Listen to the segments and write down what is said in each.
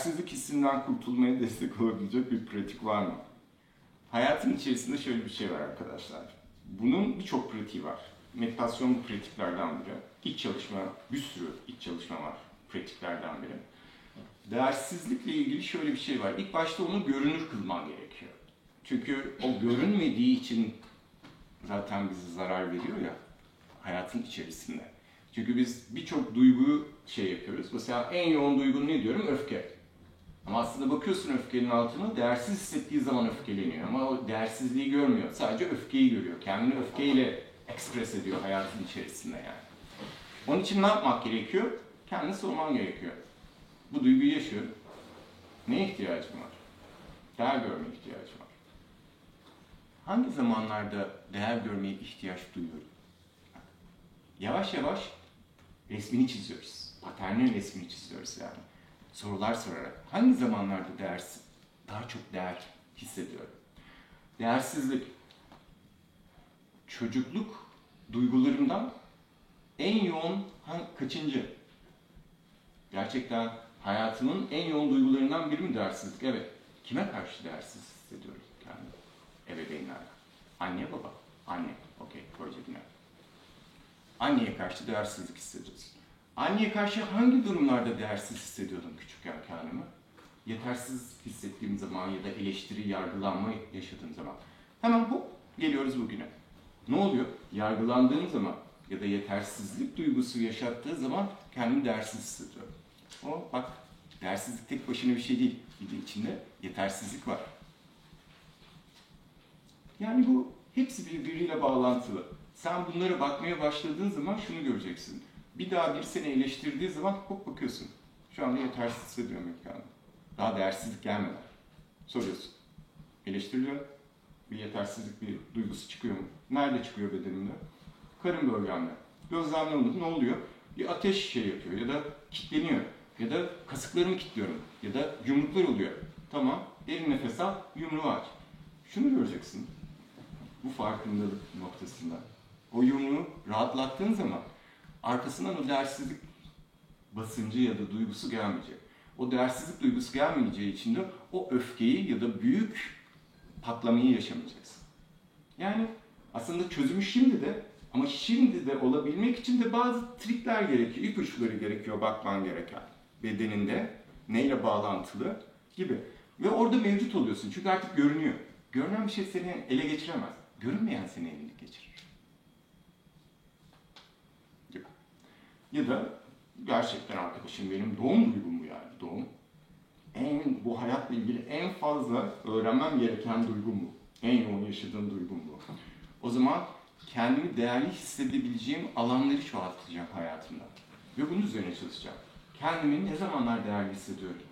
değersizlik hissinden kurtulmaya destek olabilecek bir pratik var mı? Hayatın içerisinde şöyle bir şey var arkadaşlar. Bunun birçok pratiği var. Meditasyon bu pratiklerden biri. İç çalışma, bir sürü iç çalışma var pratiklerden biri. Değersizlikle ilgili şöyle bir şey var. İlk başta onu görünür kılman gerekiyor. Çünkü o görünmediği için zaten bize zarar veriyor ya hayatın içerisinde. Çünkü biz birçok duyguyu şey yapıyoruz. Mesela en yoğun duygun ne diyorum? Öfke. Ama aslında bakıyorsun öfkenin altına değersiz hissettiği zaman öfkeleniyor. Ama o değersizliği görmüyor. Sadece öfkeyi görüyor. Kendini öfkeyle ekspres ediyor hayatın içerisinde yani. Onun için ne yapmak gerekiyor? Kendini sorman gerekiyor. Bu duyguyu yaşıyor. Neye ihtiyacım var? Değer görmeye ihtiyacım var. Hangi zamanlarda değer görmeye ihtiyaç duyuyorum? Yavaş yavaş resmini çiziyoruz. Paternin resmini çiziyoruz yani. Sorular sorarak. Hangi zamanlarda değersiz, daha çok değer hissediyorum? Değersizlik. Çocukluk duygularımdan en yoğun kaçıncı? Gerçekten hayatımın en yoğun duygularından biri mi değersizlik? Evet. Kime karşı değersiz hissediyorum kendimi? Ebeveynlerden. Anne baba. Anne. Okey. Projectine. Anneye karşı değersizlik hissediyorsun. Anneye karşı hangi durumlarda değersiz hissediyordum küçükken kendimi? Yetersiz hissettiğim zaman ya da eleştiri, yargılanma yaşadığım zaman. Hemen hop geliyoruz bugüne. Ne oluyor? Yargılandığım zaman ya da yetersizlik duygusu yaşattığı zaman kendimi değersiz hissediyorum. O bak değersizlik tek başına bir şey değil. Bir de içinde yetersizlik var. Yani bu hepsi birbiriyle bağlantılı. Sen bunlara bakmaya başladığın zaman şunu göreceksin. Bir daha bir seni eleştirdiği zaman hop bakıyorsun. Şu anda yetersiz hissediyorum kendimi. Daha değersizlik gelmeden. Soruyorsun. Eleştiriliyor. Bir yetersizlik bir duygusu çıkıyor mu? Nerede çıkıyor bedenimde? Karın bölgemde. Gözlemle. Ne oluyor? Bir ateş şey yapıyor ya da kilitleniyor. Ya da kasıklarımı kilitliyorum. Ya da yumruklar oluyor. Tamam. Derin nefes al, yumruğu aç. Şunu göreceksin. Bu farkındalık noktasında. O yumruğu rahatlattığın zaman arkasından o değersizlik basıncı ya da duygusu gelmeyecek. O değersizlik duygusu gelmeyeceği için de o öfkeyi ya da büyük patlamayı yaşamayacaksın. Yani aslında çözümü şimdi de ama şimdi de olabilmek için de bazı trikler gerekiyor, ipuçları gerekiyor bakman gereken. Bedeninde neyle bağlantılı gibi. Ve orada mevcut oluyorsun çünkü artık görünüyor. Görünen bir şey seni ele geçiremez. Görünmeyen seni elini geçirir. Gibi. Ya da gerçekten arkadaşım benim doğum duygum bu yani doğum. En, bu hayatla ilgili en fazla öğrenmem gereken duygum bu. En yoğun yaşadığım duygum bu. O zaman kendimi değerli hissedebileceğim alanları çoğaltacağım hayatımda. Ve bunun üzerine çalışacağım. Kendimi ne zamanlar değerli hissediyorum?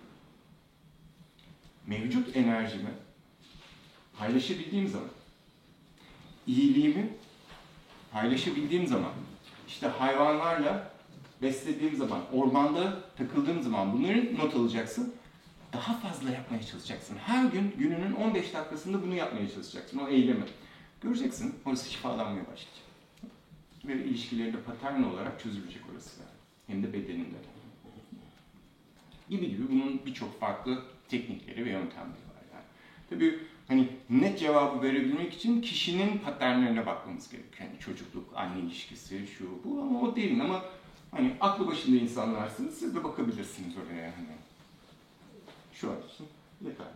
Mevcut enerjimi paylaşabildiğim zaman, iyiliğimi paylaşabildiğim zaman, işte hayvanlarla beslediğim zaman, ormanda takıldığım zaman bunları not alacaksın. Daha fazla yapmaya çalışacaksın. Her gün gününün 15 dakikasında bunu yapmaya çalışacaksın. O eylemi. Göreceksin orası şifalanmaya başlayacak. Ve ilişkilerinde patern olarak çözülecek orası. Hem de bedeninde. Gibi gibi bunun birçok farklı teknikleri ve yöntemleri var yani. Tabii hani net cevabı verebilmek için kişinin paternlerine bakmamız gerekiyor. Yani çocukluk, anne ilişkisi, şu bu ama o değil ama hani aklı başında insanlarsınız siz de bakabilirsiniz oraya hani. Şu an için yeter.